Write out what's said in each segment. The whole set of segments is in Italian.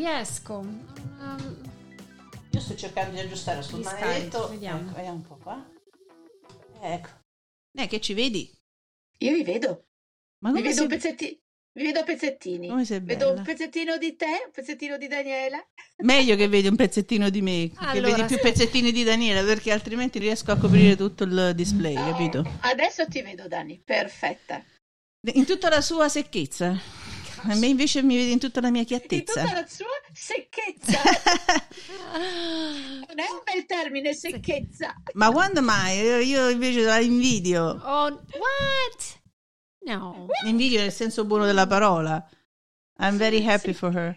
riesco. Um, Io sto cercando di aggiustare sul Gli maledetto. vediamo. Ecco, vediamo un po' qua. Ecco. Eh, che ci vedi? Io vi vedo. Ma Vi come vedo, sei, pezzetti- vi vedo pezzettini. come sei Vedo un pezzettino di te, un pezzettino di Daniela. Meglio che vedi un pezzettino di me, che Allora, vedi più pezzettini di Daniela, perché altrimenti riesco a coprire tutto il display, capito? Adesso ti vedo, Dani. Perfetta. In tutta la sua secchezza. A me invece mi vedi in tutta la mia In chiattezza. tutta la sua secchezza. non è un bel termine, secchezza. Ma quando mai? Io- Io invece la invidio. oh, what? No. Invidio nel senso buono della parola. I'm very happy for her.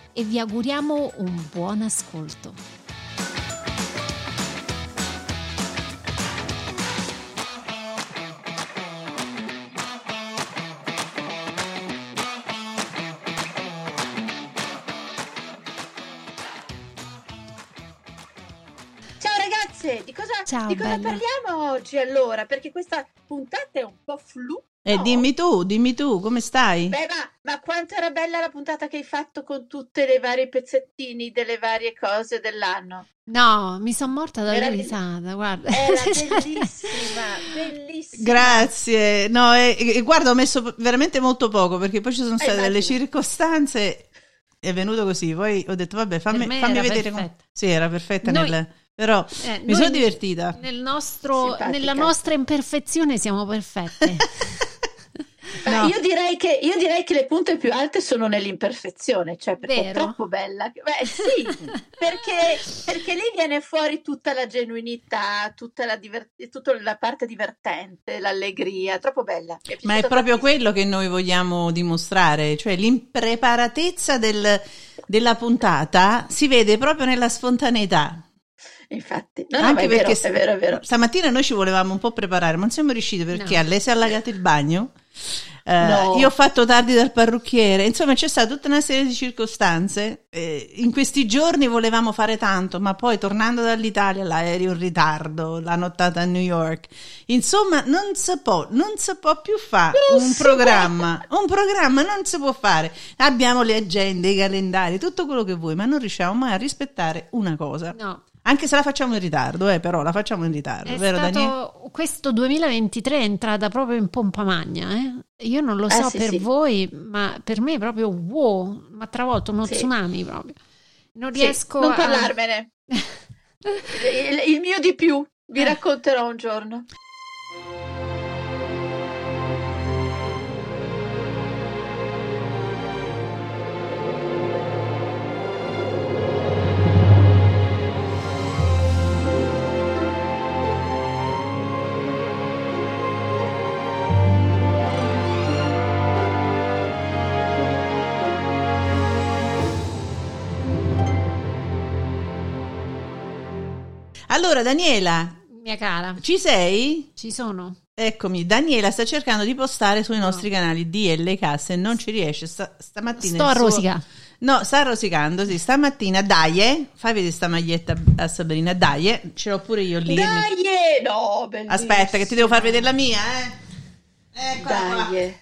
e vi auguriamo un buon ascolto. Ciao ragazze, di cosa, Ciao, di cosa bella. parliamo oggi allora? Perché questa puntata è un po' flu. E no? dimmi tu, dimmi tu, come stai? Beh, ma, ma quanto era bella la puntata che hai fatto con tutte le varie pezzettini delle varie cose dell'anno. No, mi sono morta dalle Era- risate, guarda. Era bellissima, bellissima. Grazie. No, e, e guarda, ho messo veramente molto poco perché poi ci sono state delle immagino. circostanze. È venuto così. Poi ho detto, vabbè, fammi, Per me fammi era vedere. come-. Sì, era perfetta. Noi- nel- Però Eh, mi sono divertita. Nel nostro, nella nostra imperfezione siamo perfette. No. io, direi che, io direi che le punte più alte sono nell'imperfezione, cioè perché è Vero? troppo bella. Beh, sì, perché, perché lì viene fuori tutta la genuinità, tutta la, diver- tutta la parte divertente, l'allegria, troppo bella. Mi Ma è proprio tantissimo. quello che noi vogliamo dimostrare, cioè l'impreparatezza del- della puntata si vede proprio nella spontaneità. Infatti, no, no, Anche ma è vero, perché è vero, è vero. stamattina noi ci volevamo un po' preparare, ma non siamo riusciti perché No. a lei si è allagato il bagno. Eh, No. Io ho fatto tardi dal parrucchiere, insomma c'è stata tutta una serie di circostanze. eh, in questi giorni volevamo fare tanto, ma poi tornando dall'Italia l'aereo in ritardo, la nottata a New York. Insomma, non si può, non si può più fare Non un programma. Un programma non si può fare. Abbiamo le agende, i calendari, tutto quello che vuoi, ma non riusciamo mai a rispettare una cosa. No, Anche se la facciamo in ritardo, eh, però la facciamo in ritardo, è vero Daniele? stato questo 2023 è entrata proprio in pompa magna. eh. Io non lo Eh, so sì, per sì. voi, ma per me è proprio wow, ma travolto uno Sì. tsunami proprio. Non Sì, riesco non a... parlarmene. Il, il mio di più, vi Eh. racconterò un giorno. Allora, Daniela, Mia cara, ci sei? ci sono. Eccomi, Daniela sta cercando di postare sui nostri canali DLK e non ci riesce. Sta- stamattina Sto a suo- rosica. No, sta rosicando, sì. Stamattina, dai, eh, fai vedere sta maglietta a Sabrina, dai, eh, ce l'ho pure io lì. Dai, no, bellissimo. Aspetta, che ti devo far vedere la mia, eh. Eccola qua. Dai.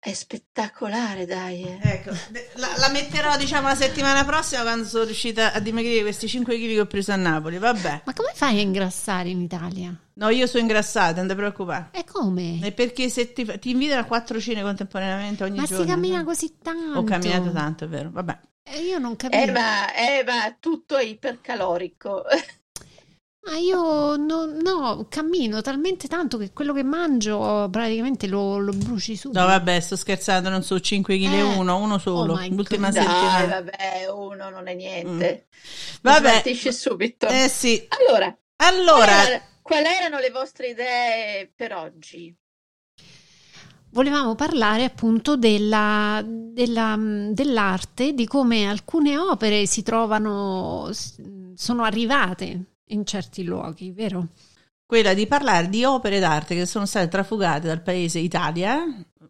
È spettacolare, dai. Ecco, de- la, la metterò diciamo la settimana prossima quando sono riuscita a dimagrire questi 5 kg che ho preso a Napoli, vabbè. Ma come fai a ingrassare in Italia? No, io sono ingrassata, non ti preoccupare. E come? È perché se ti, ti invitano a quattro cene contemporaneamente ogni Ma giorno. si cammina no? così tanto. Ho camminato tanto, è vero. Vabbè. E io non capisco. Eh, ma, eh, ma tutto è ipercalorico. Ah, io no, no, cammino talmente tanto che quello che mangio praticamente lo, lo bruci subito. No, vabbè, sto scherzando, non so 5 kg Eh. uno, uno solo. Oh L'ultima Dai, settimana. vabbè, uno non è niente. Mm. Vabbè. Smaltisci subito. Eh sì. Allora, Allora, qual era- quali erano le vostre idee per oggi? Volevamo parlare appunto della, della, mh, dell'arte, di come alcune opere si trovano, sono arrivate in certi luoghi, vero? quella di parlare di opere d'arte che sono state trafugate dal paese Italia,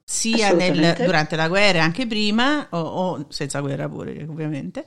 sia nel- durante la guerra e anche prima, o, o senza guerra pure, ovviamente.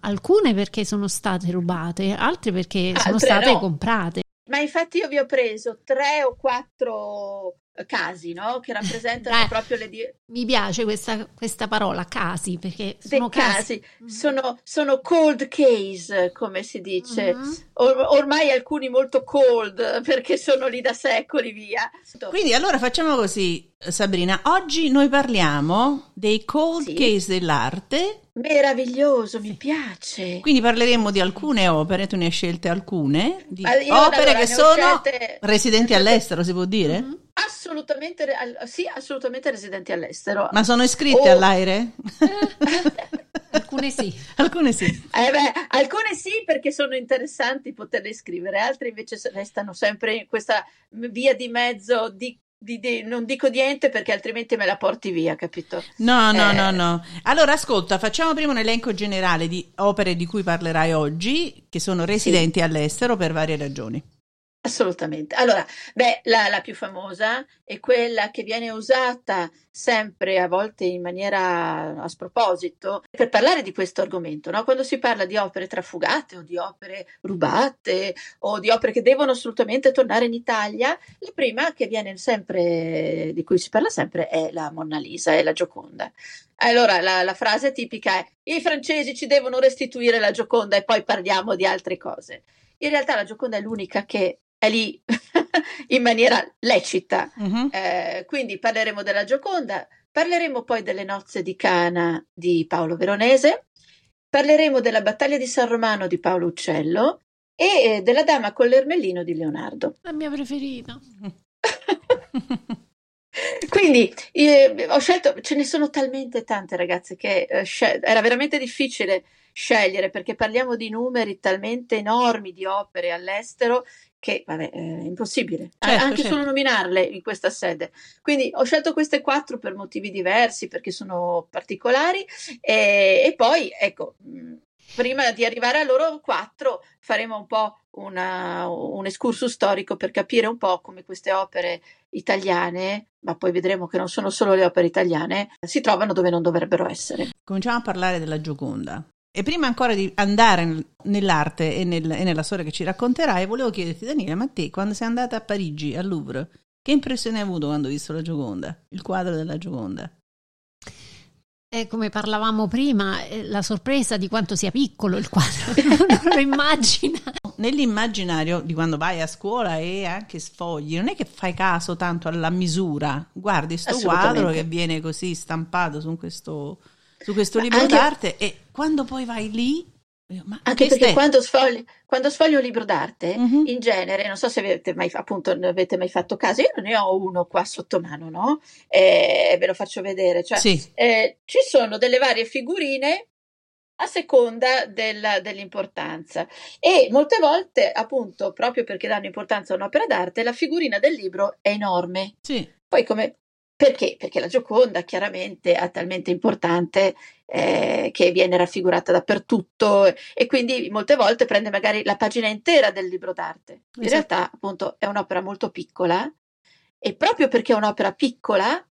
Alcune perché sono state rubate, altre perché sono Altre state no. comprate. Ma infatti io vi ho preso tre o quattro casi, no? Che rappresentano Eh. proprio le di- Mi piace questa, questa parola, casi, perché sono casi. Mhm. Sono, sono cold case, come si dice. Mhm. Or- ormai alcuni molto cold, perché sono lì da secoli via. Quindi allora facciamo così, Sabrina. Oggi noi parliamo dei cold Sì. case dell'arte. Meraviglioso, mi piace. Quindi parleremo di alcune opere, tu ne hai scelte alcune, di io, opere allora, che sono scelte- residenti all'estero, si può dire? Mhm. Assolutamente, re- al- sì, assolutamente residenti all'estero. Ma sono iscritte Oh. all'aire? Alcune sì. Alcune sì. Eh beh, alcune sì perché sono interessanti poterle scrivere, altre invece restano sempre in questa via di mezzo di, di- di- non dico niente perché altrimenti me la porti via, capito? No, no, Eh. no, no. Allora, ascolta, facciamo prima un elenco generale di opere di cui parlerai oggi, che sono residenti all'estero per varie ragioni. Assolutamente. Allora, beh, la, la più famosa è quella che viene usata sempre, a volte in maniera a sproposito, per parlare di questo argomento, no? Quando si parla di opere trafugate o di opere rubate o di opere che devono assolutamente tornare in Italia, la prima che viene sempre, di cui si parla sempre, è la Monna Lisa, è la Gioconda. Allora, la, la frase tipica è: i francesi ci devono restituire la Gioconda e poi parliamo di altre cose. In realtà la Gioconda è l'unica che lì in maniera lecita. Mhm. Eh, quindi parleremo della Gioconda, parleremo poi delle nozze di Cana di Paolo Veronese, parleremo della battaglia di San Romano di Paolo Uccello e eh, della Dama con l'Ermellino di Leonardo. La mia preferita. Quindi eh, ho scelto, ce ne sono talmente tante ragazze che eh, scel- era veramente difficile scegliere perché parliamo di numeri talmente enormi di opere all'estero che vabbè, è impossibile Certo, anche certo. solo nominarle in questa sede. Quindi ho scelto queste quattro per motivi diversi perché sono particolari e, e poi ecco. Prima di arrivare a loro quattro faremo un po' una- un excursus storico per capire un po' come queste opere italiane, ma poi vedremo che non sono solo le opere italiane, si trovano dove non dovrebbero essere. Cominciamo a parlare della Gioconda. E prima ancora di andare nel- nell'arte e, nel- e nella storia che ci racconterai, volevo chiederti, Daniele, ma te quando sei andata a Parigi, al Louvre, che impressione hai avuto quando hai visto la Gioconda, il quadro della Gioconda? E come parlavamo prima, eh, la sorpresa di quanto sia piccolo il quadro, non lo immagina. Nell'immaginario di quando vai a scuola e anche sfogli, non è che fai caso tanto alla misura, guardi sto Assolutamente. quadro che viene così stampato su questo, su questo libro anche- d'arte e quando poi vai lì, ma Anche che perché quando sfogli, quando sfogli un libro d'arte, Mhm. in genere, non so se avete mai, appunto, ne avete mai fatto caso, io ne ho uno qua sotto mano, no? E ve lo faccio vedere. Cioè, Sì, eh, ci sono delle varie figurine a seconda della- dell'importanza e molte volte, appunto, proprio perché danno importanza a un'opera d'arte, la figurina del libro è enorme. sì. Poi come perché? Perché la Gioconda chiaramente è talmente importante eh, che viene raffigurata dappertutto e quindi molte volte prende magari la pagina intera del libro d'arte. In Esatto. realtà, appunto, è un'opera molto piccola e proprio perché è un'opera piccola,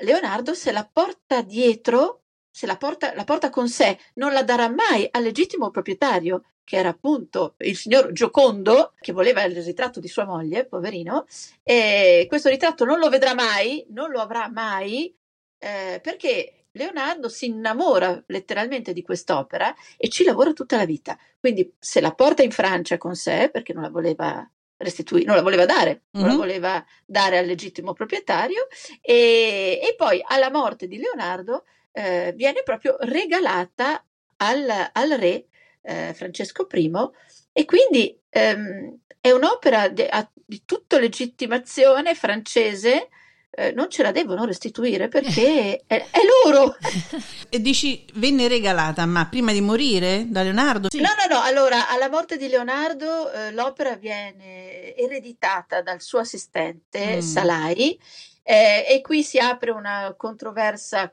Leonardo se la porta dietro, se la porta, la porta con sé, non la darà mai al legittimo proprietario, che era appunto il signor Giocondo, che voleva il ritratto di sua moglie, poverino, e questo ritratto non lo vedrà mai, non lo avrà mai, eh, perché Leonardo si innamora letteralmente di quest'opera e ci lavora tutta la vita. Quindi se la porta in Francia con sé, perché non la voleva restituire, non la voleva dare, non la Mhm. voleva dare al legittimo proprietario, e, e poi alla morte di Leonardo eh, viene proprio regalata al, al re eh, Francesco I E quindi ehm, è un'opera di, di tutta legittimazione francese eh, non ce la devono restituire perché è, è loro. e dici venne regalata, ma prima di morire da Leonardo? Sì. No, no, no. Allora, alla morte di Leonardo eh, l'opera viene ereditata dal suo assistente mm. Salai. Eh, e qui si apre una controversa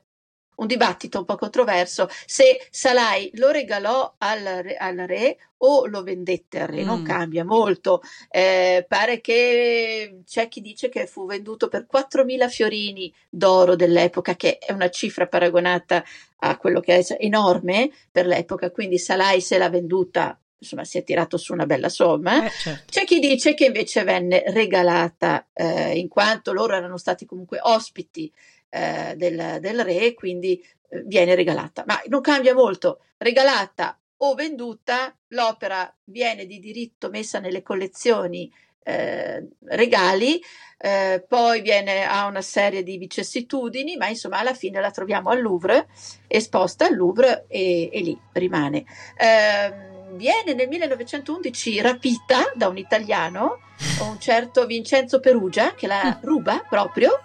un dibattito un po' controverso se Salai lo regalò al re, al re o lo vendette al re, mm. non cambia molto. Eh, pare che c'è chi dice che fu venduto per 4.000 fiorini d'oro dell'epoca, che è una cifra paragonata a quello che è enorme per l'epoca, quindi Salai se l'ha venduta insomma si è tirato su una bella somma. Eh, certo. C'è chi dice che invece venne regalata eh, in quanto loro erano stati comunque ospiti eh, del, del, re, quindi eh, viene regalata. Ma non cambia molto, regalata o venduta, l'opera viene di diritto messa nelle collezioni eh, regali, eh, poi viene a una serie di vicissitudini, ma insomma alla fine la troviamo al Louvre, esposta al Louvre e, e lì rimane. Eh, viene nel 1911 rapita da un italiano, un certo Vincenzo Perugia, che la ruba proprio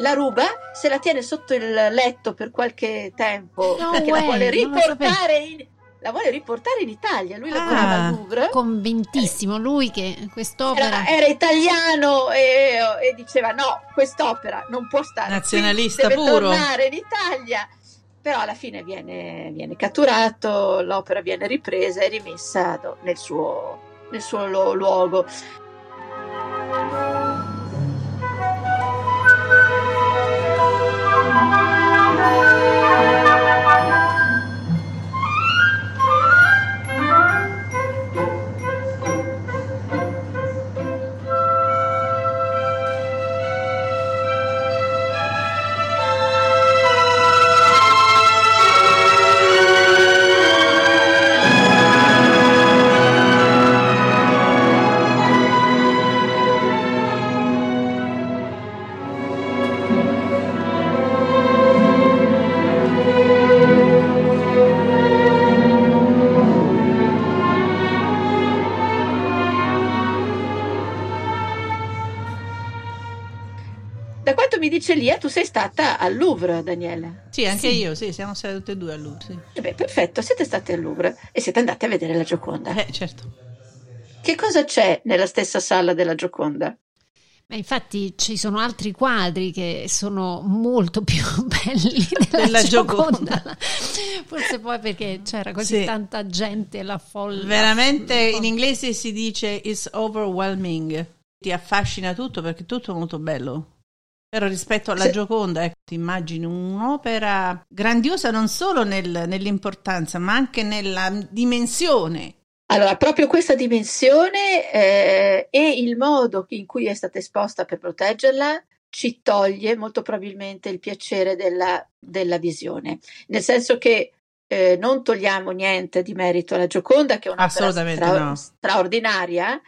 la ruba, se la tiene sotto il letto per qualche tempo no perché way, la vuole riportare in, la vuole riportare in Italia. Lui ah, lavorava al Louvre. Convintissimo, lui che quest'opera. Era, era italiano e, e, diceva: no, quest'opera non può stare. Nazionalista qui, deve puro. tornare in Italia. Però alla fine viene, viene, catturato, l'opera viene ripresa e rimessa nel suo, nel suo luogo. Celia, tu sei stata al Louvre, Daniele. Sì, anche sì. io, sì, siamo state tutte e due al Louvre. Sì. Eh beh, perfetto, siete state al Louvre e siete andate a vedere la Gioconda. Eh, certo. Che cosa c'è nella stessa sala della Gioconda? Beh, infatti ci sono altri quadri che sono molto più belli della, della Gioconda. Gioconda. Forse poi perché c'era così sì. tanta gente, la folla. Veramente in inglese si dice it's overwhelming. Ti affascina tutto perché tutto è molto bello. Però rispetto alla Se... Gioconda, ecco, ti immagini un'opera grandiosa non solo nel, nell'importanza, ma anche nella dimensione. Allora, proprio questa dimensione eh, e il modo in cui è stata esposta per proteggerla ci toglie molto probabilmente il piacere della, della visione, nel senso che eh, non togliamo niente di merito alla Gioconda, che è un'opera stra- no. straordinaria,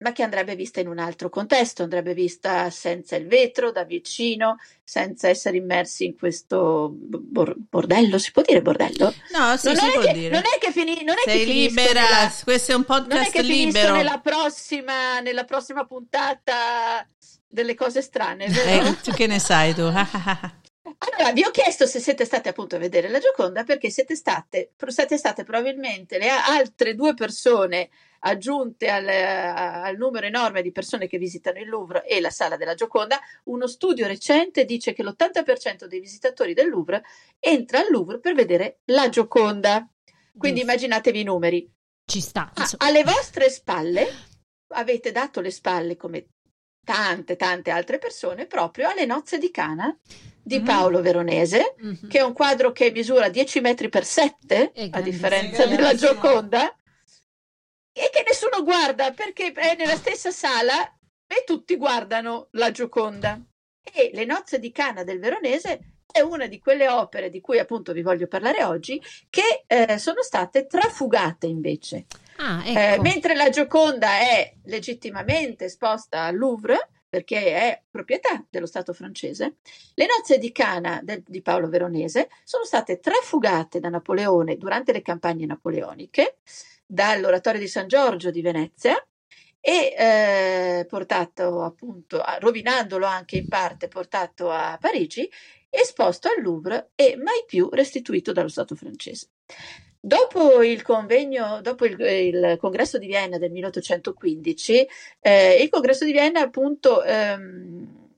ma che andrebbe vista in un altro contesto, andrebbe vista senza il vetro, da vicino, senza essere immersi in questo bor- bordello. Si può dire bordello? No, sì, non si può che, dire. Non è che, fini, non è Sei che libera, nella, questo è un podcast non è che libero. Nella prossima, nella prossima puntata delle cose strane, vero? Eh, tu che ne sai tu? Allora, vi ho chiesto se siete state appunto a vedere la Gioconda perché siete state, siete state probabilmente le altre due persone aggiunte al, al, numero enorme di persone che visitano il Louvre e la sala della Gioconda, uno studio recente dice che l'80% dei visitatori del Louvre entra al Louvre per vedere la Gioconda. Quindi Giusto. immaginatevi i numeri. Ci sta. Ah, alle vostre spalle avete dato le spalle come tante, tante altre persone proprio alle nozze di Cana di mm-hmm. Paolo Veronese, mm-hmm. che è un quadro che misura 10 metri per 7, a differenza della Gioconda, e che nessuno guarda perché è nella stessa sala e tutti guardano la Gioconda. E Le nozze di Cana del Veronese è una di quelle opere di cui appunto vi voglio parlare oggi, che eh, sono state trafugate invece. Ah, ecco. eh, mentre la Gioconda è legittimamente esposta al Louvre, perché è proprietà dello Stato francese, le nozze di Cana de, di Paolo Veronese sono state trafugate da Napoleone durante le campagne napoleoniche dall'oratorio di San Giorgio di Venezia e eh, portato appunto, rovinandolo anche in parte, portato a Parigi, esposto al Louvre e mai più restituito dallo Stato francese. Dopo il convegno, dopo il, il, congresso di Vienna del 1815, eh, il congresso di Vienna appunto ehm,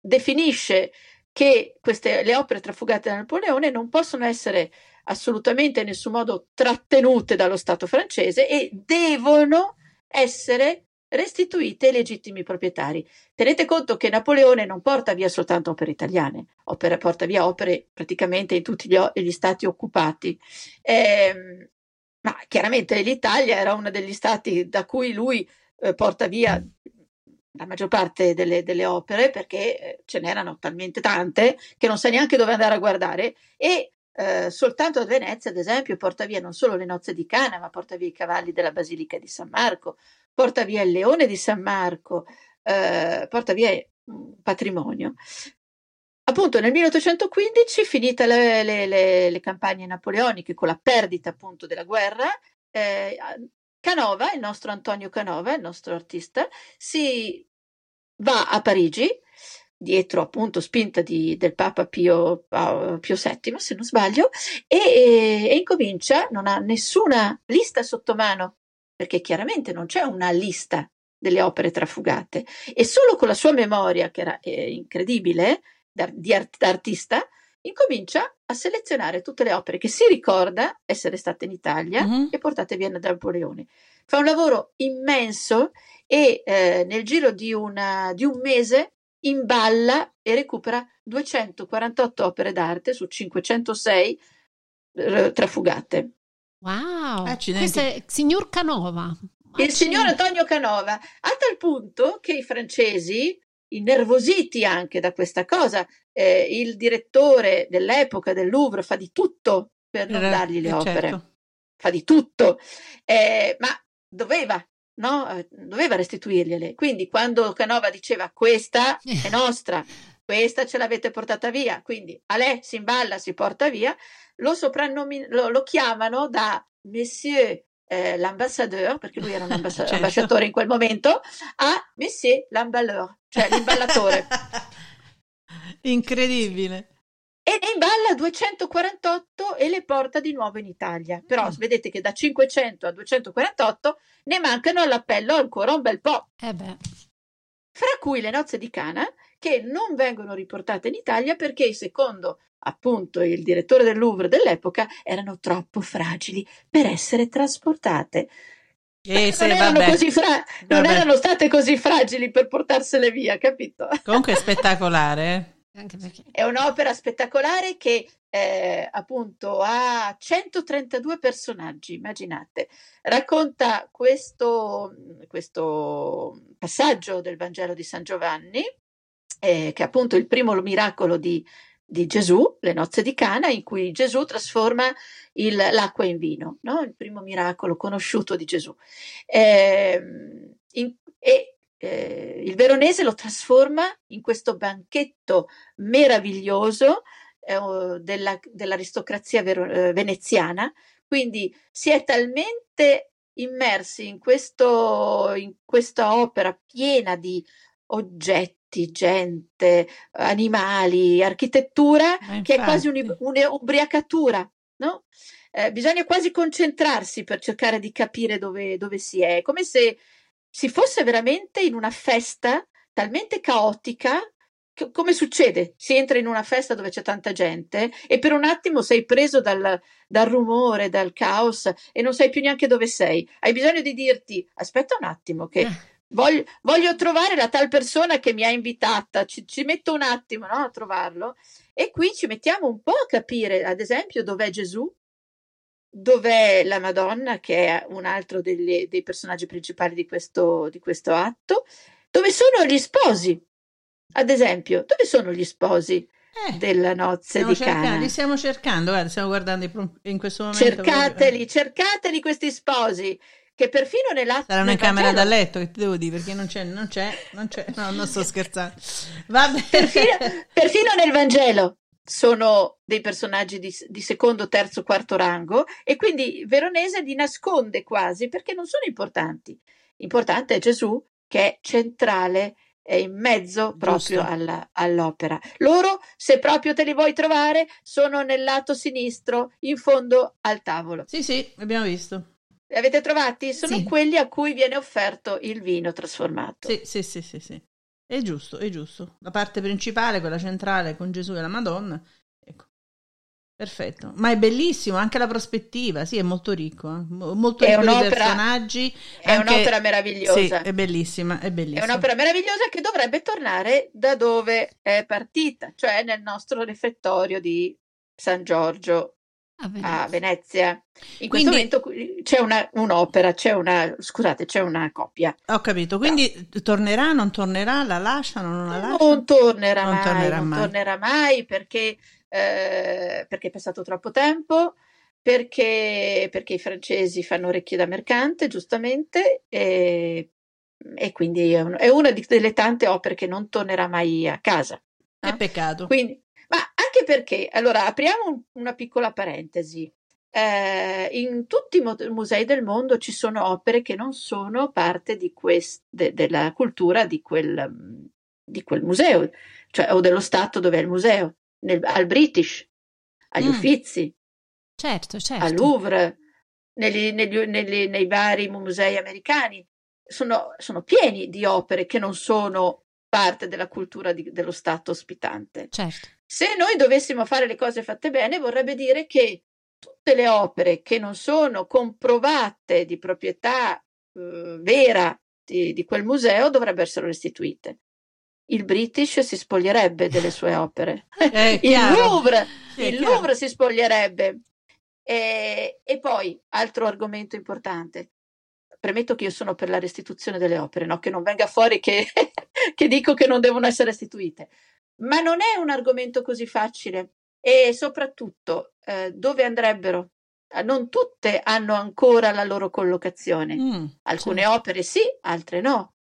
definisce che queste, le opere trafugate da Napoleone non possono essere assolutamente in nessun modo trattenute dallo Stato francese e devono essere restituite ai legittimi proprietari. Tenete conto che Napoleone non porta via soltanto opere italiane, opere, porta via opere praticamente in tutti gli, gli stati occupati. Eh, ma chiaramente l'Italia era uno degli stati da cui lui eh, porta via la maggior parte delle, delle opere perché eh, ce n'erano talmente tante che non sa neanche dove andare a guardare e eh, soltanto a Venezia, ad esempio, porta via non solo le nozze di Cana, ma porta via i cavalli della Basilica di San Marco, porta via il leone di San Marco, eh, porta via un patrimonio. Appunto nel 1815, finite le, le, le, le, campagne napoleoniche con la perdita appunto della guerra, eh, Canova, il nostro Antonio Canova, il nostro artista, si va a Parigi dietro appunto spinta di, del Papa Pio, Pio, VII, se non sbaglio, e, e, e, incomincia, non ha nessuna lista sotto mano, perché chiaramente non c'è una lista delle opere trafugate, e solo con la sua memoria, che era eh, incredibile, da, di art, da artista, incomincia a selezionare tutte le opere che si ricorda essere state in Italia mm-hmm. e portate via da Napoleone. Fa un lavoro immenso e eh, nel giro di, una, di un mese imballa e recupera 248 opere d'arte su 506 eh, trafugate. Wow, Accidenti. questo è signor Canova. Accidenti. Il signor Antonio Canova, a tal punto che i francesi, innervositi anche da questa cosa, eh, il direttore dell'epoca del Louvre fa di tutto per non dargli le eh, opere. Certo. Fa di tutto, eh, ma doveva no? Eh, doveva restituirgliele. Quindi quando Canova diceva questa è nostra, questa ce l'avete portata via, quindi a lei si imballa, si porta via, lo, soprannomin- lo, lo chiamano da Monsieur eh, l'ambassadeur, perché lui era un ambassa- certo. ambasciatore in quel momento, a Monsieur l'emballeur, cioè l'imballatore. Incredibile e ne imballa 248 e le porta di nuovo in Italia. Però mm. vedete che da 500 a 248 ne mancano all'appello ancora un bel po'. Eh Fra cui le nozze di Cana, che non vengono riportate in Italia perché, secondo appunto il direttore del Louvre dell'epoca, erano troppo fragili per essere trasportate. Eh, non, erano fra- non erano state così fragili per portarsele via, capito? Comunque è spettacolare. Perché... È un'opera spettacolare che eh, appunto ha 132 personaggi, immaginate. Racconta questo, questo passaggio del Vangelo di San Giovanni, eh, che è appunto il primo miracolo di, di, Gesù, le nozze di Cana, in cui Gesù trasforma il, l'acqua in vino, no? il primo miracolo conosciuto di Gesù. Eh, in, e eh, il veronese lo trasforma in questo banchetto meraviglioso eh, della, dell'aristocrazia vero, eh, veneziana, quindi si è talmente immersi in, questo, in questa opera piena di oggetti, gente, animali, architettura, che è quasi un'ubriacatura, no? Eh, bisogna quasi concentrarsi per cercare di capire dove, dove si è, come se si fosse veramente in una festa talmente caotica che, come succede? Si entra in una festa dove c'è tanta gente e per un attimo sei preso dal, dal rumore, dal caos e non sai più neanche dove sei. Hai bisogno di dirti: aspetta un attimo, che. Eh. Voglio, voglio, trovare la tal persona che mi ha invitata, ci, ci metto un attimo no, a trovarlo e qui ci mettiamo un po' a capire, ad esempio, dov'è Gesù, dov'è la Madonna, che è un altro degli, dei personaggi principali di questo, di questo atto, dove sono gli sposi, ad esempio, dove sono gli sposi? Eh, della nozze di cercando, Cana. Li stiamo cercando, guarda, stiamo guardando in questo momento. Cercateli, cercateli questi sposi che perfino nell'atto saranno in camera da letto che ti devo dire perché non c'è non c'è non c'è no non sto scherzando Vabbè. Perfino, perfino nel Vangelo sono dei personaggi di, di, secondo, terzo, quarto rango e quindi Veronese li nasconde quasi perché non sono importanti. Importante è Gesù che è centrale, è in mezzo proprio alla, all'opera. Loro, se proprio te li vuoi trovare, sono nel lato sinistro, in fondo al tavolo. Sì, sì, abbiamo visto. Li avete trovati? Sono sì. quelli a cui viene offerto il vino trasformato. Sì, sì, sì, sì, sì. È giusto, è giusto. La parte principale, quella centrale con Gesù e la Madonna. Ecco. Perfetto, ma è bellissimo anche la prospettiva, sì, è molto ricco, eh? molto è ricco di personaggi. È anche... un'opera meravigliosa. Sì, è bellissima, è bellissima. È un'opera meravigliosa che dovrebbe tornare da dove è partita, cioè nel nostro refettorio di San Giorgio a Venezia. A Venezia. In quindi, questo momento c'è una, un'opera, c'è una, scusate, c'è una coppia. Ho capito, quindi no. tornerà, non tornerà, la lasciano, non la lasciano? Non tornerà non mai, tornerà non mai. tornerà mai perché, eh, perché è passato troppo tempo, perché, perché, i francesi fanno orecchie da mercante, giustamente, e, e quindi è, un, è una delle tante opere che non tornerà mai a casa. È peccato. Quindi, ma anche perché, allora, apriamo una piccola parentesi. Eh, in tutti i musei del mondo ci sono opere che non sono parte di quest, de, della cultura di quel, di quel, museo, cioè o dello stato dove è il museo, nel, al British, agli mm. Uffizi, certo, certo. al Louvre, negli, negli, negli, nei vari musei americani. Sono, sono, pieni di opere che non sono parte della cultura di, dello stato ospitante. Certo. Se noi dovessimo fare le cose fatte bene, vorrebbe dire che tutte le opere che non sono comprovate di proprietà eh, vera di, di, quel museo dovrebbero essere restituite. Il British si spoglierebbe delle sue opere, il Louvre, il Louvre si spoglierebbe. E, e, poi, altro argomento importante, premetto che io sono per la restituzione delle opere, no? che non venga fuori che, che dico che non devono essere restituite ma non è un argomento così facile e soprattutto eh, dove andrebbero? Eh, non tutte hanno ancora la loro collocazione. Mm, Alcune certo. opere sì, altre no.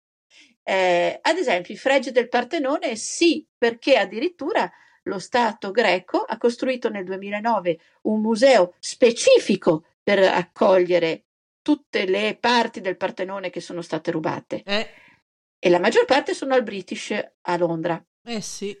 Eh, ad esempio, i fregi del Partenone sì, perché addirittura lo Stato greco ha costruito nel 2009 un museo specifico per accogliere tutte le parti del Partenone che sono state rubate. Eh. E la maggior parte sono al British a Londra. Eh sì.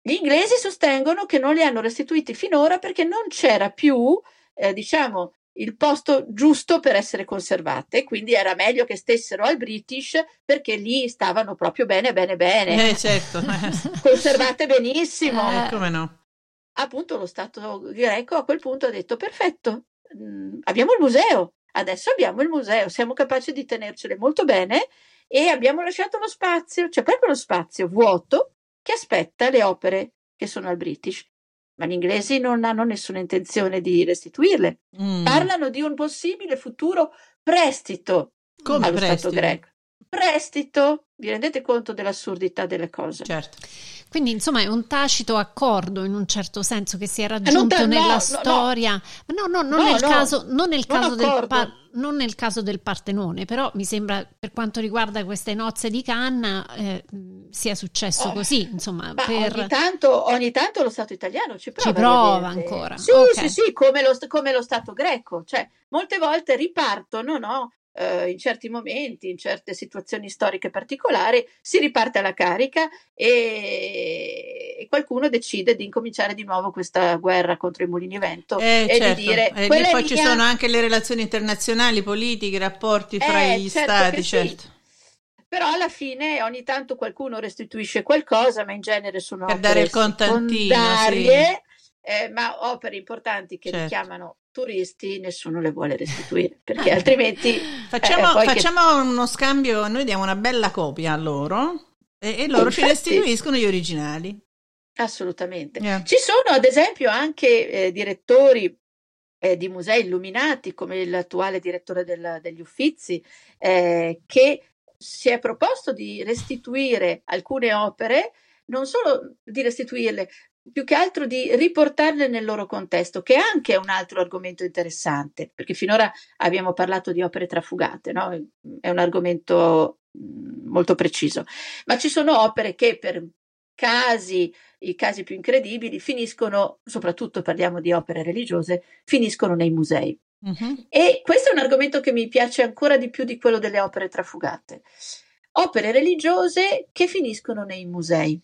Gli inglesi sostengono che non li hanno restituiti finora perché non c'era più, eh, diciamo, il posto giusto per essere conservate, quindi era meglio che stessero al British perché lì stavano proprio bene, bene, bene. Eh, certo. Conservate benissimo. Eh, come no? Appunto lo Stato greco a quel punto ha detto perfetto, mh, mm, abbiamo il museo, adesso abbiamo il museo, siamo capaci di tenercele molto bene e abbiamo lasciato lo spazio, cioè proprio lo spazio vuoto che aspetta le opere che sono al British. Ma gli inglesi non hanno nessuna intenzione di restituirle. Mm. Parlano di un possibile futuro prestito Come allo prestito? Stato greco. Prestito, vi rendete conto dell'assurdità delle cose? Certo. Quindi, insomma, è un tacito accordo in un certo senso che si è raggiunto ta- nella no, storia. No, no, no, non nel caso, non nel caso del pa- non nel caso del Partenone, però mi sembra per quanto riguarda queste nozze di canna eh, sia successo oh, così, insomma. Per... Ogni, tanto, ogni, tanto, lo Stato italiano ci prova. Ci prova ancora. Sì, okay. sì, sì, come lo, come lo Stato greco, cioè molte volte ripartono, no? Eh, in certi momenti, in certe situazioni storiche particolari, si riparte alla carica e, e qualcuno decide di incominciare di nuovo questa guerra contro i mulini vento eh, e certo. di dire e poi ci sono anche le relazioni internazionali, politiche, i rapporti fra eh, gli certo stati, certo. Sì. Però alla fine ogni tanto qualcuno restituisce qualcosa, ma in genere sono per dare il contantino, sì. eh, ma opere importanti che certo. richiamano turisti nessuno le vuole restituire perché altrimenti facciamo, eh, facciamo che... uno scambio noi diamo una bella copia a loro e, e loro Infatti, ci restituiscono gli originali. Assolutamente. Yeah. ci sono ad esempio anche eh, direttori eh, di musei illuminati come l'attuale direttore del, degli Uffizi eh, che si è proposto di restituire alcune opere non solo di restituirle, più che altro di riportarle nel loro contesto, che anche è un altro argomento interessante, perché finora abbiamo parlato di opere trafugate, no? è un argomento mm, molto preciso, ma ci sono opere che per casi, i casi più incredibili, finiscono, soprattutto parliamo di opere religiose, finiscono nei musei. Uh-huh. E questo è un argomento che mi piace ancora di più di quello delle opere trafugate. Opere religiose che finiscono nei musei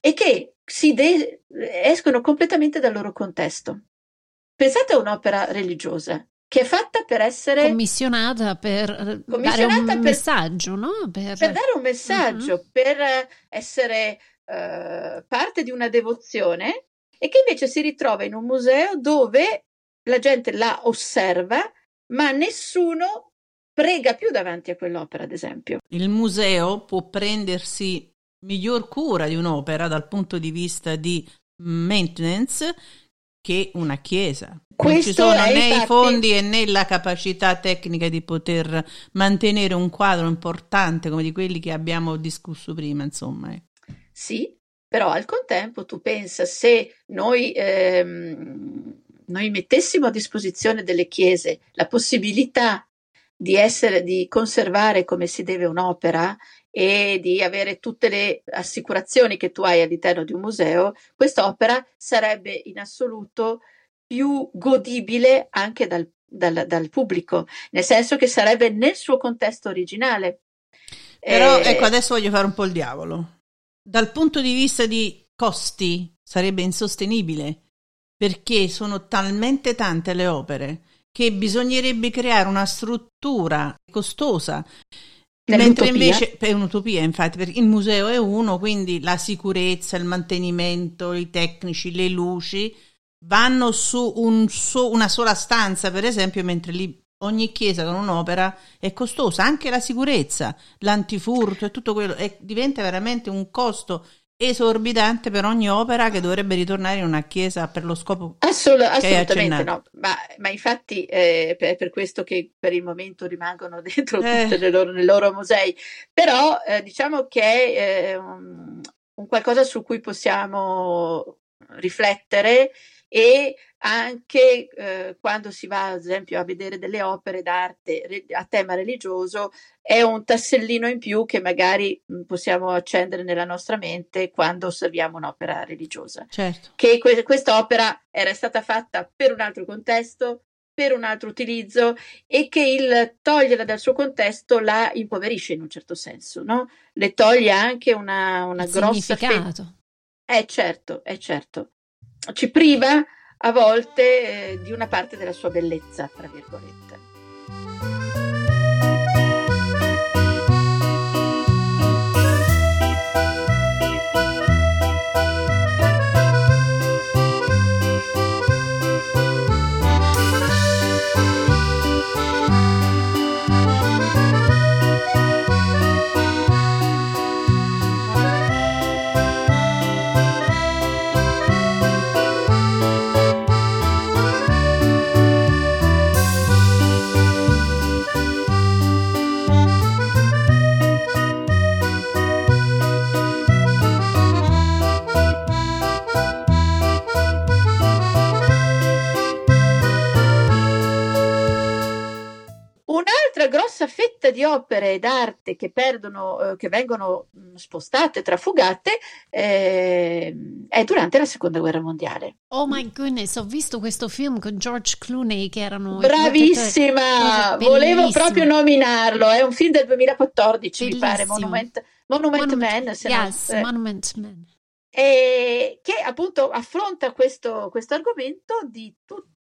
e che si de- escono completamente dal loro contesto. Pensate a un'opera religiosa che è fatta per essere commissionata per dare un per, messaggio, no? Per... per... dare un messaggio, uh-huh. per essere uh, parte di una devozione e che invece si ritrova in un museo dove la gente la osserva, ma nessuno prega più davanti a quell'opera, ad esempio. Il museo può prendersi miglior cura di un'opera dal punto di vista di maintenance che una chiesa. Questo non ci sono né infatti... i fondi e né la capacità tecnica di poter mantenere un quadro importante come di quelli che abbiamo discusso prima, insomma. Eh. Sì, però al contempo tu pensa se noi, ehm, noi mettessimo a disposizione delle chiese la possibilità di, essere, di conservare come si deve un'opera e di avere tutte le assicurazioni che tu hai all'interno di un museo, quest'opera sarebbe in assoluto più godibile anche dal, dal, dal pubblico, nel senso che sarebbe nel suo contesto originale. Però eh, ecco, adesso voglio fare un po' il diavolo. Dal punto di vista di costi sarebbe insostenibile perché sono talmente tante le opere che bisognerebbe creare una struttura costosa Mentre invece è un'utopia, infatti, perché il museo è uno, quindi la sicurezza, il mantenimento, i tecnici, le luci vanno su un so, una sola stanza, per esempio, mentre lì ogni chiesa con un'opera è costosa, anche la sicurezza, l'antifurto e tutto quello, e diventa veramente un costo esorbitante per ogni opera che dovrebbe ritornare in una chiesa per lo scopo Assolut- assolutamente no. ma, ma infatti eh, è per questo che per il momento rimangono dentro eh. tutti loro, nei loro musei. Però eh, diciamo che è un, un qualcosa su cui possiamo riflettere e anche eh, quando si va ad esempio a vedere delle opere d'arte a tema religioso è un tassellino in più che magari mh, possiamo accendere nella nostra mente quando osserviamo un'opera religiosa. Certo. Che que- quest'opera era stata fatta per un altro contesto, per un altro utilizzo e che il toglierla dal suo contesto la impoverisce in un certo senso, no? Le toglie anche una, una grossa significato. Fe- eh certo, è certo. Ci priva a volte eh, di una parte della sua bellezza, tra virgolette. Grossa fetta di opere d'arte che perdono, eh, che vengono mh, spostate, trafugate, eh, è durante la seconda guerra mondiale. Oh my goodness, ho visto questo film con George Clooney che erano... Bravissima! Volevo proprio nominarlo, è un film del 2014 Bellissimo. mi pare, Monument, Monument, Monument Man. yes, no, eh. Monument Man e che appunto affronta questo, questo argomento di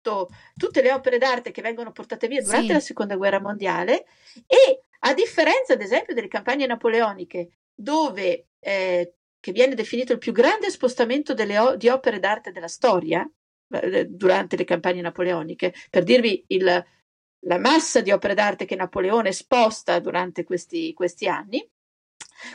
tutto, tutte le opere d'arte che vengono portate via durante sì. la seconda guerra mondiale e a differenza ad esempio delle campagne napoleoniche dove eh, che viene definito il più grande spostamento delle, di opere d'arte della storia eh, durante le campagne napoleoniche per dirvi il, la massa di opere d'arte che Napoleone sposta durante questi, questi anni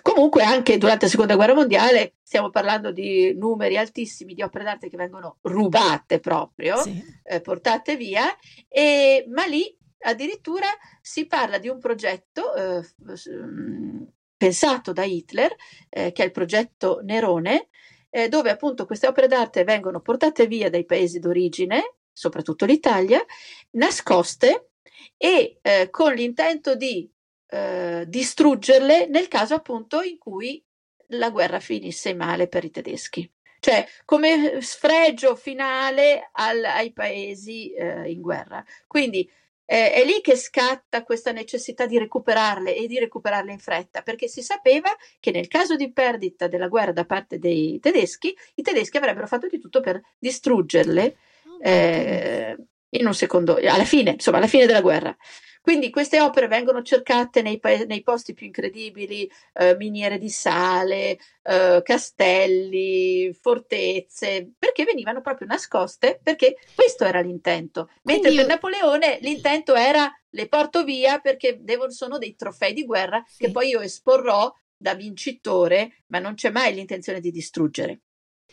Comunque anche durante la seconda guerra mondiale stiamo parlando di numeri altissimi di opere d'arte che vengono rubate proprio, sì. eh, portate via, e, ma lì addirittura si parla di un progetto eh, mm, pensato da Hitler, eh, che è il progetto Nerone, eh, dove appunto queste opere d'arte vengono portate via dai paesi d'origine, soprattutto l'Italia, nascoste e eh, con l'intento di eh, distruggerle nel caso appunto in cui la guerra finisse male per i tedeschi. Cioè, come sfregio finale al, ai paesi eh, in guerra. Quindi eh, è lì che scatta questa necessità di recuperarle e di recuperarle in fretta, perché si sapeva che nel caso di perdita della guerra da parte dei tedeschi, i tedeschi avrebbero fatto di tutto per distruggerle oh, eh, in un secondo, alla fine, insomma, alla fine della guerra. Quindi queste opere vengono cercate nei, pa- nei posti più incredibili, eh, miniere di sale, eh, castelli, fortezze, perché venivano proprio nascoste, perché questo era l'intento. Mentre Quindi per. Napoleone l'intento era le porto via perché devono, sono dei trofei di guerra sì. che poi io esporrò da vincitore, ma non c'è mai l'intenzione di distruggere.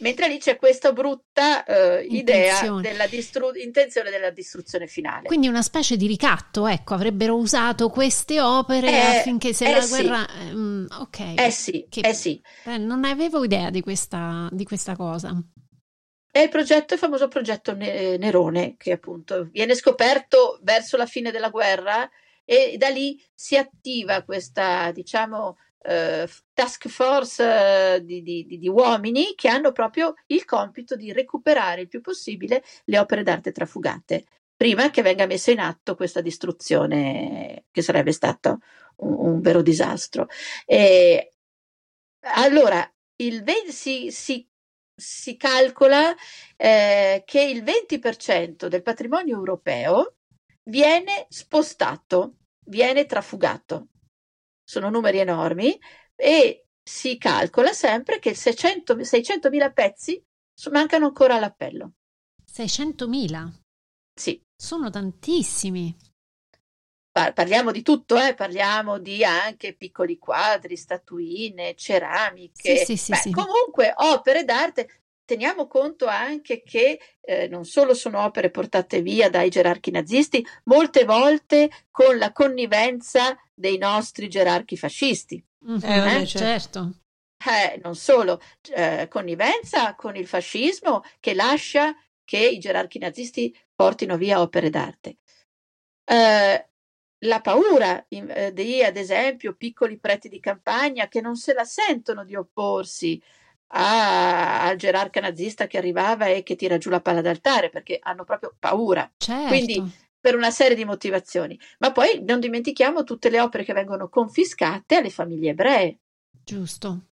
Mentre lì c'è questa brutta uh, idea della distru- intenzione della distruzione finale. Quindi una specie di ricatto, ecco, avrebbero usato queste opere eh, affinché se eh la sì. guerra... Um, ok. Eh sì, che, eh sì. Eh, non avevo idea di questa, di questa cosa. È il progetto, il famoso progetto Nerone, che appunto viene scoperto verso la fine della guerra e da lì si attiva questa, diciamo, eh, task force eh, di, di, di, uomini che hanno proprio il compito di recuperare il più possibile le opere d'arte trafugate prima che venga messa in atto questa distruzione che sarebbe stato un, un vero disastro. E allora, il, si, si, si calcola eh, che il 20% del patrimonio europeo viene spostato, viene trafugato sono numeri enormi, e si calcola sempre che 600, 600.000 pezzi mancano ancora all'appello. 600.000? Sì. Sono tantissimi. Parliamo di tutto, eh? parliamo di anche piccoli quadri, statuine, ceramiche, sì, sì, sì, Beh, sì. comunque opere d'arte teniamo conto anche che eh, non solo sono opere portate via dai gerarchi nazisti, molte volte con la connivenza dei nostri gerarchi fascisti. Mm-hmm. Eh, eh? Certo. Eh, non solo, eh, connivenza con il fascismo che lascia che i gerarchi nazisti portino via opere d'arte. Eh, la paura di, ad esempio, piccoli preti di campagna che non se la sentono di opporsi a, al gerarca nazista che arrivava e che tira giù la palla d'altare perché hanno proprio paura. Certo. Quindi per una serie di motivazioni. Ma poi non dimentichiamo tutte le opere che vengono confiscate alle famiglie ebree. Giusto.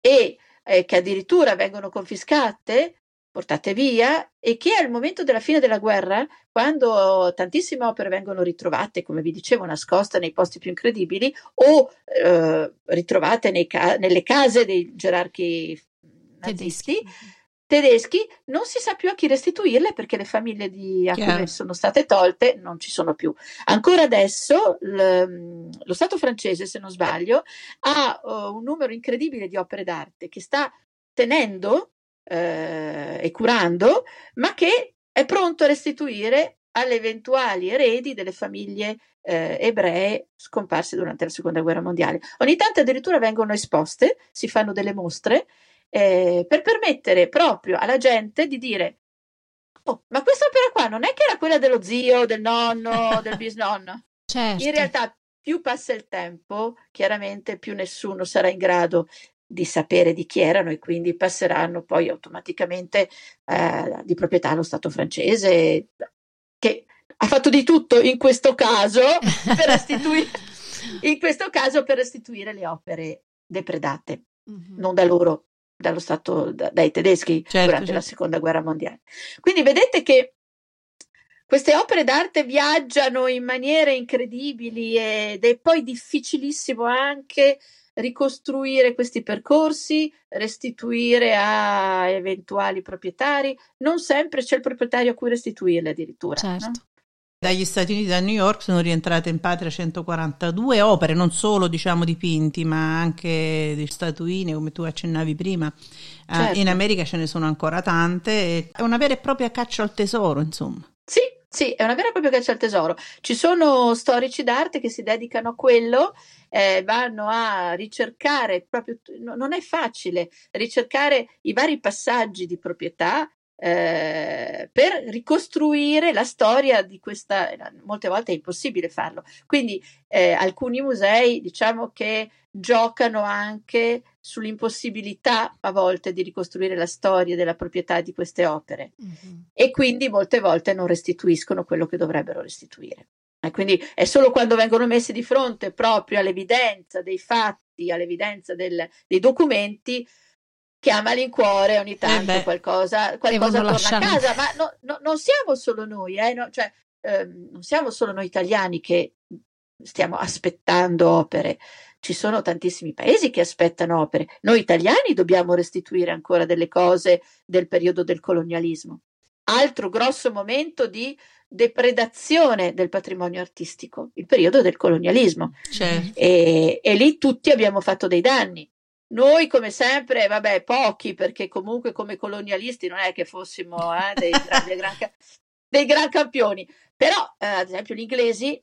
E eh, che addirittura vengono confiscate, portate via, e che al momento della fine della guerra, quando tantissime opere vengono ritrovate, come vi dicevo, nascoste nei posti più incredibili o eh, ritrovate ca- nelle case dei gerarchi nazisti, tedeschi, non si sa più a chi restituirle perché le famiglie di, a cui sono state tolte non ci sono più. Ancora adesso l, lo Stato francese, se non sbaglio, ha uh, un numero incredibile di opere d'arte che sta tenendo eh, e curando, ma che è pronto a restituire alle eventuali eredi delle famiglie eh, ebree scomparse durante la seconda guerra mondiale. Ogni tanto addirittura vengono esposte, si fanno delle mostre eh, per permettere proprio alla gente di dire oh, ma questa opera qua non è che era quella dello zio, del nonno, del bisnonno. Certo. In realtà più passa il tempo, chiaramente più nessuno sarà in grado di sapere di chi erano e quindi passeranno poi automaticamente eh, di proprietà allo Stato francese che ha fatto di tutto in questo caso per restituire, in questo caso per restituire le opere depredate, mm-hmm. non da loro dallo Stato, da, dai tedeschi certo, durante certo. la seconda guerra mondiale. Quindi vedete che queste opere d'arte viaggiano in maniere incredibili ed è poi difficilissimo anche ricostruire questi percorsi, restituire a eventuali proprietari. Non sempre c'è il proprietario a cui restituirle addirittura. Certo. No? Dagli Stati Uniti a New York sono rientrate in patria 142 opere, non solo diciamo dipinti, ma anche di statuine, come tu accennavi prima. Eh, certo. Uh, in America ce ne sono ancora tante, è una vera e propria caccia al tesoro, insomma. Sì, sì, è una vera e propria caccia al tesoro. Ci sono storici d'arte che si dedicano a quello, eh, vanno a ricercare proprio, non è facile ricercare i vari passaggi di proprietà eh, per ricostruire la storia di questa, molte volte è impossibile farlo. Quindi eh, alcuni musei diciamo che giocano anche sull'impossibilità a volte di ricostruire la storia della proprietà di queste opere mm-hmm. e quindi molte volte non restituiscono quello che dovrebbero restituire. E quindi è solo quando vengono messi di fronte proprio all'evidenza dei fatti, all'evidenza del, dei documenti, che a malincuore ogni eh tanto eh qualcosa, qualcosa torna lasciare. a casa, ma no, no, non siamo solo noi, eh, no, cioè, eh, non siamo solo noi italiani che stiamo aspettando opere, ci sono tantissimi paesi che aspettano opere. Noi italiani dobbiamo restituire ancora delle cose del periodo del colonialismo. Altro grosso momento di depredazione del patrimonio artistico, il periodo del colonialismo. Certo. E, e lì tutti abbiamo fatto dei danni. Noi, come sempre, vabbè, pochi, perché comunque come colonialisti non è che fossimo eh, dei, dei, gran, dei, gran, campioni, però, eh, ad esempio, gli inglesi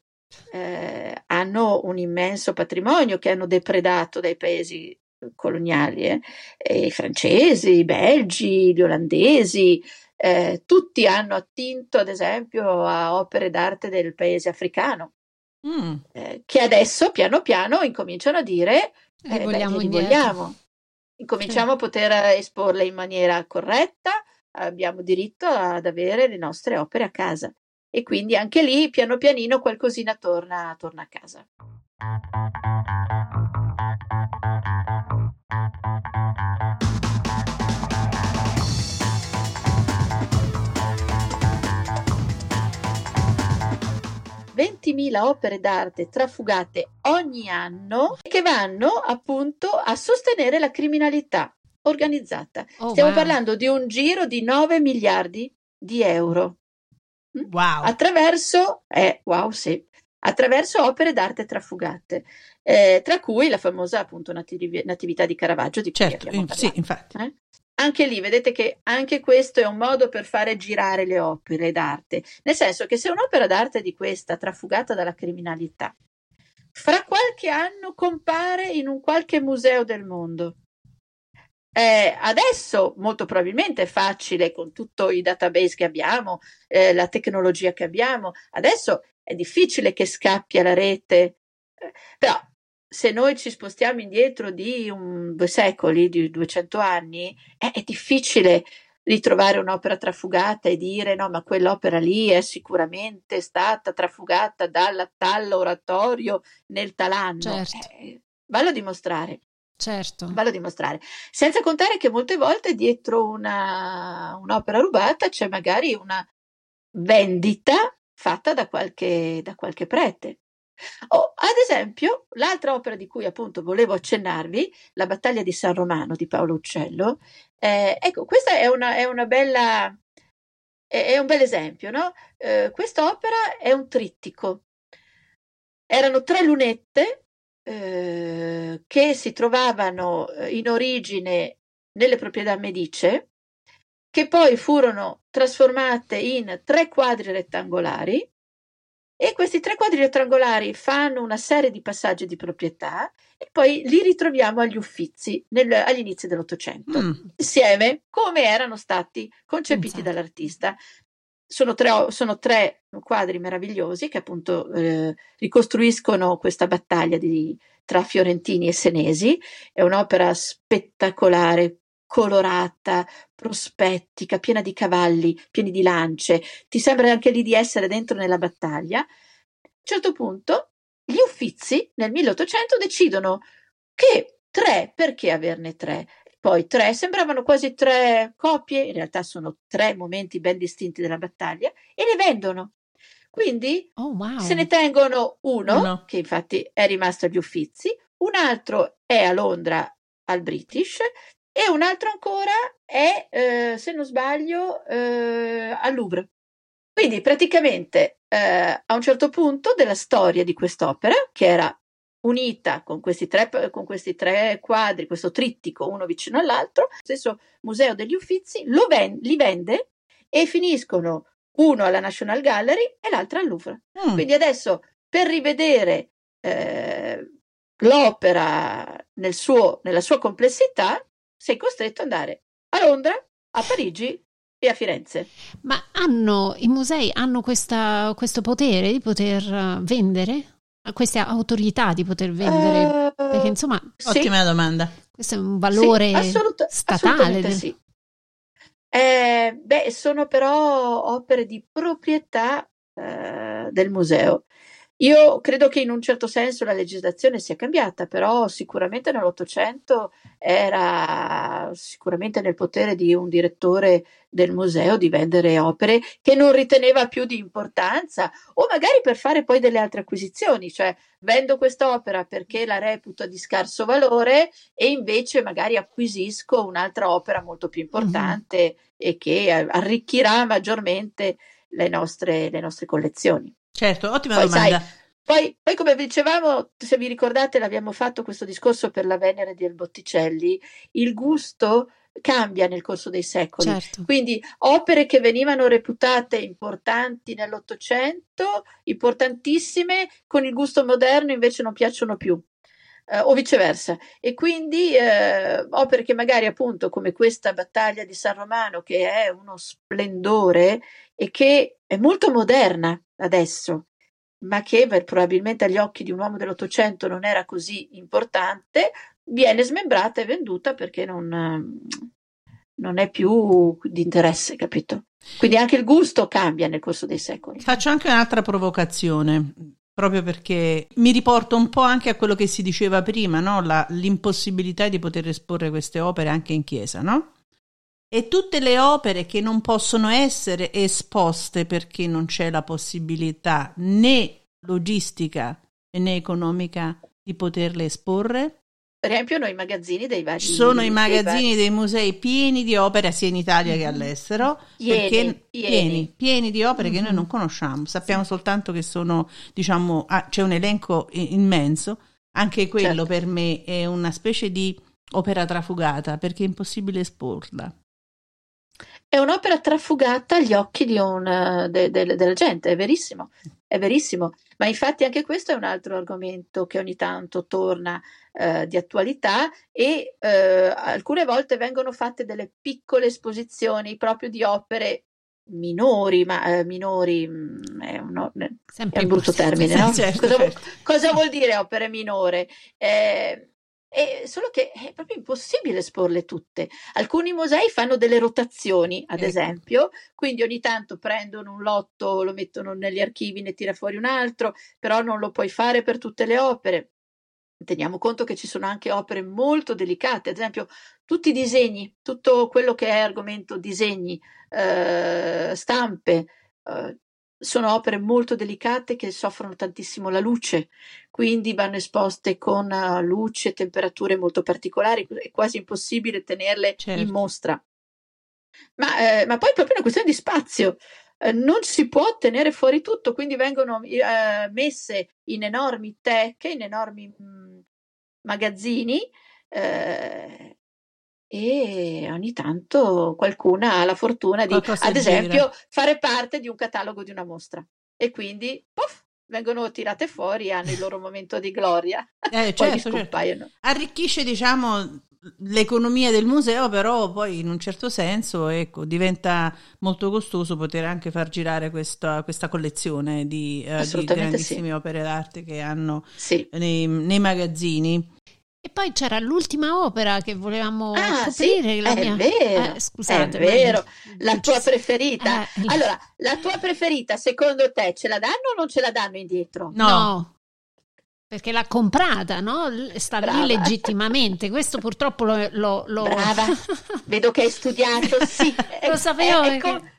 eh, hanno un immenso patrimonio che hanno depredato dai paesi coloniali, eh. i francesi, i belgi, gli olandesi, eh, tutti hanno attinto, ad esempio, a opere d'arte del paese africano. Mm. Eh, che adesso piano piano incominciano a dire li vogliamo, beh, li vogliamo. Incominciamo sì. a poter esporle in maniera corretta, abbiamo diritto ad avere le nostre opere a casa e quindi anche lì piano pianino qualcosina torna, torna a casa. 20.000 opere d'arte trafugate ogni anno che vanno appunto a sostenere la criminalità organizzata. Oh, Stiamo wow. parlando di un giro di 9 miliardi di euro. Mm? Wow. Attraverso, eh, wow, sì, attraverso opere d'arte trafugate, eh, tra cui la famosa appunto nativ- Natività di Caravaggio di certo, in, sì, infatti. Eh? Anche lì vedete che anche questo è un modo per fare girare le opere d'arte, nel senso che se un'opera d'arte di questa trafugata dalla criminalità fra qualche anno compare in un qualche museo del mondo, eh, adesso molto probabilmente è facile con tutti i database che abbiamo, eh, la tecnologia che abbiamo, adesso è difficile che scappi alla rete, eh, però se noi ci spostiamo indietro di un, due secoli, di 200 anni, è, è difficile ritrovare un'opera trafugata e dire no, ma quell'opera lì è sicuramente stata trafugata dal tal oratorio nel tal anno. Certo. Eh, vallo a dimostrare. Certo. Vallo a dimostrare. Senza contare che molte volte dietro una, un'opera rubata c'è magari una vendita fatta da qualche, da qualche prete. Oh, ad esempio, l'altra opera di cui appunto volevo accennarvi, La battaglia di San Romano di Paolo Uccello, eh, ecco, questa è una, è una bella, è, è, un bel esempio, no? Eh, questa opera è un trittico. Erano tre lunette eh, che si trovavano eh, in origine nelle proprietà medice, che poi furono trasformate in tre quadri rettangolari e questi tre quadri rettangolari fanno una serie di passaggi di proprietà e poi li ritroviamo agli Uffizi nel, agli inizi dell'Ottocento, mm. insieme come erano stati concepiti esatto. dall'artista. Sono tre, sono tre, quadri meravigliosi che appunto eh, ricostruiscono questa battaglia di, tra fiorentini e senesi. È un'opera spettacolare, colorata, prospettica, piena di cavalli, pieni di lance, ti sembra anche lì di essere dentro nella battaglia. A un certo punto gli Uffizi nel 1800 decidono che tre, perché averne tre? Poi tre sembravano quasi tre copie, in realtà sono tre momenti ben distinti della battaglia, e le vendono. Quindi oh, wow. se ne tengono uno, uno, che infatti è rimasto agli Uffizi, un altro è a Londra al British e un altro ancora è, eh, se non sbaglio, eh, al Louvre. Quindi praticamente eh, a un certo punto della storia di quest'opera, che era unita con questi, tre, con questi tre quadri, questo trittico uno vicino all'altro, lo stesso Museo degli Uffizi ven- li vende e finiscono uno alla National Gallery e l'altro al Louvre. Mm. Quindi adesso per rivedere eh, l'opera nel suo, nella sua complessità sei costretto ad andare a Londra, a Parigi e a Firenze. Ma hanno, i musei hanno questa, questo potere di poter eh, vendere? Questa autorità di poter vendere? Uh, Perché insomma... Ottima sì. domanda. Questo è un valore sì, assolut- statale. Del... Sì. Eh, beh, sono però opere di proprietà eh, del museo. Io credo che in un certo senso la legislazione sia cambiata, però sicuramente nell'Ottocento era sicuramente nel potere di un direttore del museo di vendere opere che non riteneva più di importanza o magari per fare poi delle altre acquisizioni, cioè vendo quest'opera perché la reputo di scarso valore e invece magari acquisisco un'altra opera molto più importante mm-hmm. e che arricchirà maggiormente le nostre, le nostre collezioni. Certo, ottima poi, domanda. Sai, poi, poi, come dicevamo, se vi ricordate, l'abbiamo fatto questo discorso per la Venere del Botticelli, il gusto cambia nel corso dei secoli. Certo. Quindi opere che venivano reputate importanti nell'Ottocento, importantissime, con il gusto moderno invece non piacciono più. Uh, o viceversa. E quindi uh, opere che magari appunto come questa battaglia di San Romano, che è uno splendore e che è molto moderna adesso, ma che beh, probabilmente agli occhi di un uomo dell'Ottocento non era così importante, viene smembrata e venduta perché non, non è più di interesse, capito? Quindi anche il gusto cambia nel corso dei secoli. Faccio anche un'altra provocazione proprio perché mi riporto un po' anche a quello che si diceva prima, no? La, l'impossibilità di poter esporre queste opere anche in chiesa, no? E tutte le opere che non possono essere esposte perché non c'è la possibilità né logistica né economica di poterle esporre, riempiono i magazzini dei vari sono i magazzini dei, dei musei pieni di opere sia in Italia mm-hmm. che all'estero pieni, perché, pieni. pieni di opere mm-hmm. che noi mm-hmm. non conosciamo sappiamo sì. soltanto che sono diciamo ah, c'è un elenco immenso anche quello certo. per me è una specie di opera trafugata perché è impossibile esporla è un'opera trafugata agli occhi un, de, de, della gente, è verissimo, è verissimo. Ma infatti anche questo è un altro argomento che ogni tanto torna eh, di attualità e eh, alcune volte vengono fatte delle piccole esposizioni proprio di opere minori, ma eh, minori mm, è, uno, è, un brutto termine, no? certo, cosa, certo. cosa, vuol dire opere minore? Eh, è solo che è proprio impossibile esporle tutte. Alcuni musei fanno delle rotazioni, ad ecco. esempio, quindi ogni tanto prendono un lotto, lo mettono negli archivi, ne tira fuori un altro, però non lo puoi fare per tutte le opere. Teniamo conto che ci sono anche opere molto delicate, ad esempio tutti i disegni, tutto quello che è argomento disegni, eh, stampe, eh, sono opere molto delicate che soffrono tantissimo la luce, quindi vanno esposte con uh, luce e temperature molto particolari, è quasi impossibile tenerle certo. in mostra. Ma, eh, ma, poi è proprio una questione di spazio. Eh, non si può tenere fuori tutto, quindi vengono eh, messe in enormi teche, in enormi mh, mm, magazzini eh, e ogni tanto qualcuna ha la fortuna di, ad esempio, fare parte di un catalogo di una mostra e quindi puff, vengono tirate fuori, hanno il loro momento di gloria, eh, certo, certo. Arricchisce, diciamo, l'economia del museo, però poi in un certo senso ecco, diventa molto costoso poter anche far girare questa, questa collezione di, uh, di grandissime sì. opere d'arte che hanno sì. nei, nei magazzini. E poi c'era l'ultima opera che volevamo ah, coprire. Sì, la è mia... vero, eh, scusate, è vero. La tua preferita. Eh, allora, la tua preferita, secondo te, ce la danno o non ce la danno indietro? No. no. Perché l'ha comprata, no? Sta Brava. lì legittimamente. Questo purtroppo lo, lo, lo... Brava, vedo che hai studiato, sì. lo sapevo. È, è, com-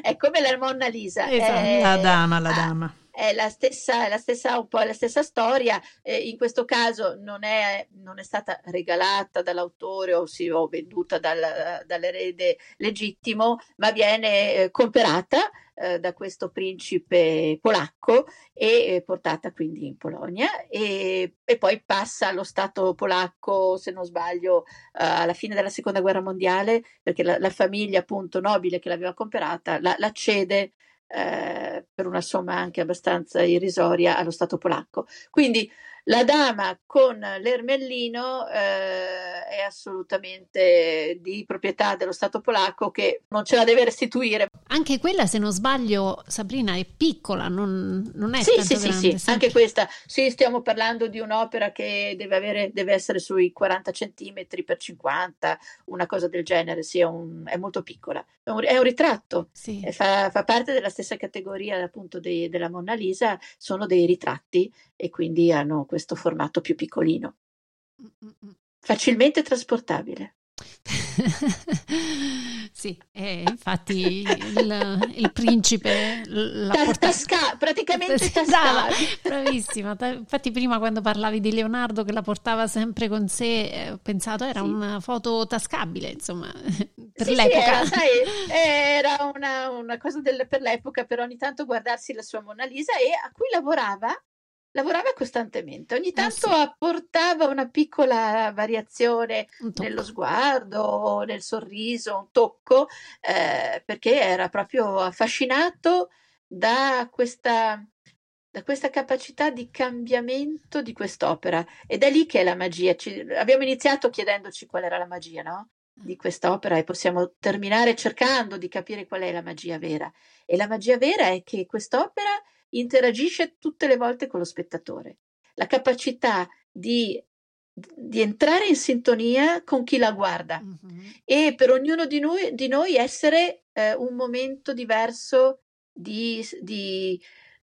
è, come la Monna Lisa. Esatto. È, la dama, la dama è la stessa, la stessa, un po' la stessa storia, eh, in questo caso non è, non è, stata regalata dall'autore o, sì, o venduta dal, dall'erede legittimo, ma viene eh, comprata eh, da questo principe polacco e eh, portata quindi in Polonia e, e, poi passa allo Stato polacco, se non sbaglio, eh, alla fine della seconda guerra mondiale, perché la, la famiglia appunto nobile che l'aveva comprata la, la cede eh, per una somma anche abbastanza irrisoria allo Stato polacco. Quindi La dama con l'ermellino eh, è assolutamente di proprietà dello Stato polacco che non ce la deve restituire. Anche quella, se non sbaglio, Sabrina, è piccola, non, non è sì, tanto sì, grande. Sì, anche questa. Sì, stiamo parlando di un'opera che deve, avere, deve essere sui 40 centimetri per 50, una cosa del genere, sì, è, un, è molto piccola. È un, è un ritratto, sì. fa, fa, parte della stessa categoria appunto dei, della Monna Lisa, sono dei ritratti e quindi hanno questo formato più piccolino. Mm-mm. Facilmente trasportabile. sì, eh, infatti il, il principe l'ha Ta- tasca- praticamente Sì, tascava. bravissima. Infatti prima quando parlavi di Leonardo che la portava sempre con sé, eh, ho pensato era Sì. una foto tascabile, insomma, per Sì, sì, l'epoca. era, sai, era una, una cosa del- per l'epoca per ogni tanto guardarsi la sua Mona Lisa e a cui lavorava, lavorava costantemente. Ogni tanto Eh, sì. apportava una piccola variazione Un nello sguardo, nel sorriso, un tocco, eh, perché era proprio affascinato da questa, da questa capacità di cambiamento di quest'opera. Ed è lì che è la magia. Ci- abbiamo iniziato chiedendoci qual era la magia, no? Di quest'opera e possiamo terminare cercando di capire qual è la magia vera. E la magia vera è che quest'opera interagisce tutte le volte con lo spettatore. La capacità di, di entrare in sintonia con chi la guarda Mhm. e per ognuno di noi, di noi essere eh, un momento diverso di, di-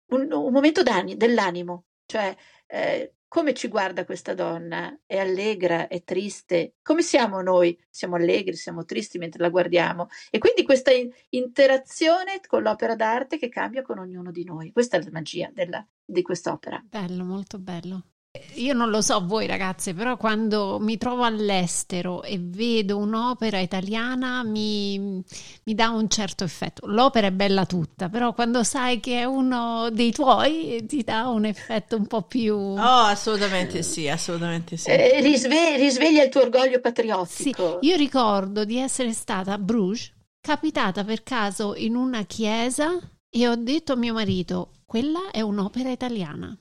un, un momento dell'animo, cioè eh, come ci guarda questa donna? È allegra, è triste? Come siamo noi? Siamo allegri, siamo tristi mentre la guardiamo e quindi questa in- interazione con l'opera d'arte che cambia con ognuno di noi. Questa è la magia della- di quest'opera. Bello, molto bello. Io non lo so voi ragazze, però quando mi trovo all'estero e vedo un'opera italiana mi, mi dà un certo effetto. L'opera è bella tutta, però quando sai che è uno dei tuoi ti dà un effetto un po' più... Oh, assolutamente sì, assolutamente sì. Eh, risve- risveglia il tuo orgoglio Sì, patriottico. io ricordo di essere stata a Bruges, capitata per caso in una chiesa e ho detto a mio marito, quella è un'opera italiana.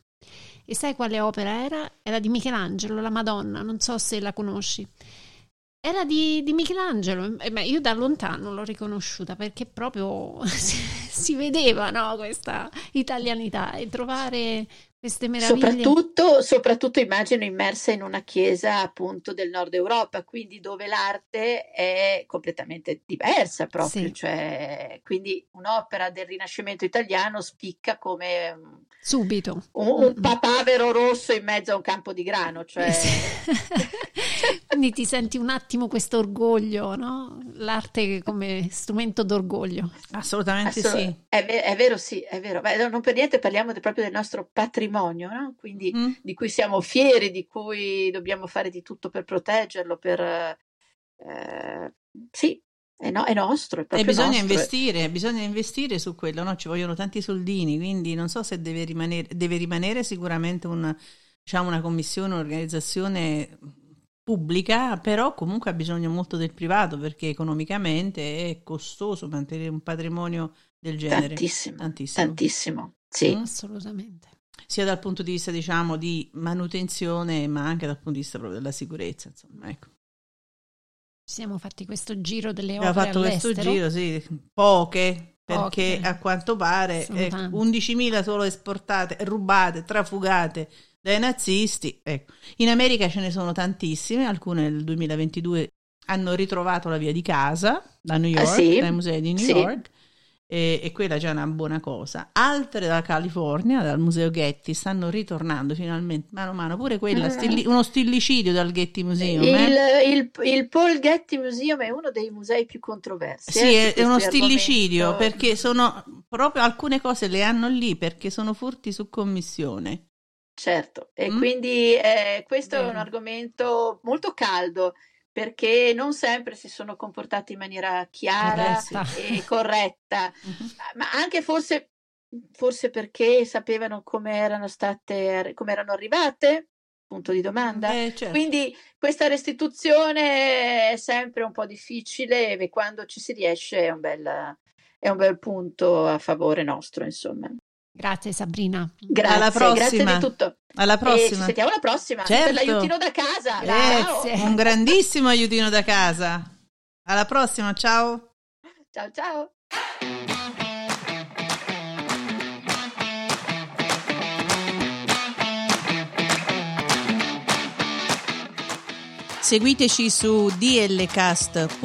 E sai quale opera era? Era di Michelangelo, la Madonna, non so se la conosci. Era di, di Michelangelo, e beh, io da lontano l'ho riconosciuta perché proprio si, si vedeva no, questa italianità e trovare queste meraviglie. Soprattutto, soprattutto immagino immersa in una chiesa appunto del nord Europa, quindi dove l'arte è completamente diversa proprio, Sì. cioè, quindi un'opera del Rinascimento italiano spicca come Subito. un, un papavero rosso in mezzo a un campo di grano, cioè... Sì. Quindi ti senti un attimo questo orgoglio, no? L'arte come strumento d'orgoglio. Assolutamente Assolut- sì. è, ve- è vero, sì, è vero. Beh, non per niente parliamo de- proprio del nostro patrimonio, no? Quindi Mm. di cui siamo fieri, di cui dobbiamo fare di tutto per proteggerlo, per... eh, sì, è, no- è nostro, è E bisogna nostro. investire, bisogna investire su quello, no? Ci vogliono tanti soldini, quindi non so se deve rimanere, deve rimanere sicuramente una, diciamo, una commissione, un'organizzazione pubblica, però comunque ha bisogno molto del privato perché economicamente è costoso mantenere un patrimonio del genere. Tantissimo, Tantissimo. tantissimo, sì. Assolutamente. Sia dal punto di vista, diciamo, di manutenzione, ma anche dal punto di vista proprio della sicurezza, insomma, ecco. Ci siamo fatti questo giro delle Abbiamo opere fatto questo all'estero. giro, sì, poche, perché Poche. a quanto pare Sono eh, tante. 11.000 solo esportate, rubate, trafugate dai nazisti. Ecco. In America ce ne sono tantissime, alcune nel 2022 hanno ritrovato la via di casa da New Ah, York, sì? dai musei di New Sì. York. E, e quella già è una buona cosa. Altre dalla California, dal museo Getty, stanno ritornando finalmente mano a mano. Pure quella, Ah. stilli- uno stillicidio dal Getty Museum. Il, eh. il- il Paul Getty Museum è uno dei musei più controversi. Sì, eh, è, uno stillicidio argomenti. perché sono proprio alcune cose le hanno lì perché sono furti su commissione. Certo, e Mm? quindi eh, questo è un argomento molto caldo perché non sempre si sono comportati in maniera chiara Corretta. e corretta, ma anche forse, forse perché sapevano come erano state, come erano arrivate, punto di domanda. Eh, certo. Quindi questa restituzione è sempre un po' difficile e quando ci si riesce è un bel, è un bel punto a favore nostro, insomma. Grazie Sabrina. Grazie, Alla grazie prossima. di tutto. Alla prossima. E ci sentiamo alla prossima certo. per l'aiutino da casa. Grazie. Un grandissimo aiutino da casa. Alla prossima, ciao. Ciao ciao. Seguiteci su dlcast.com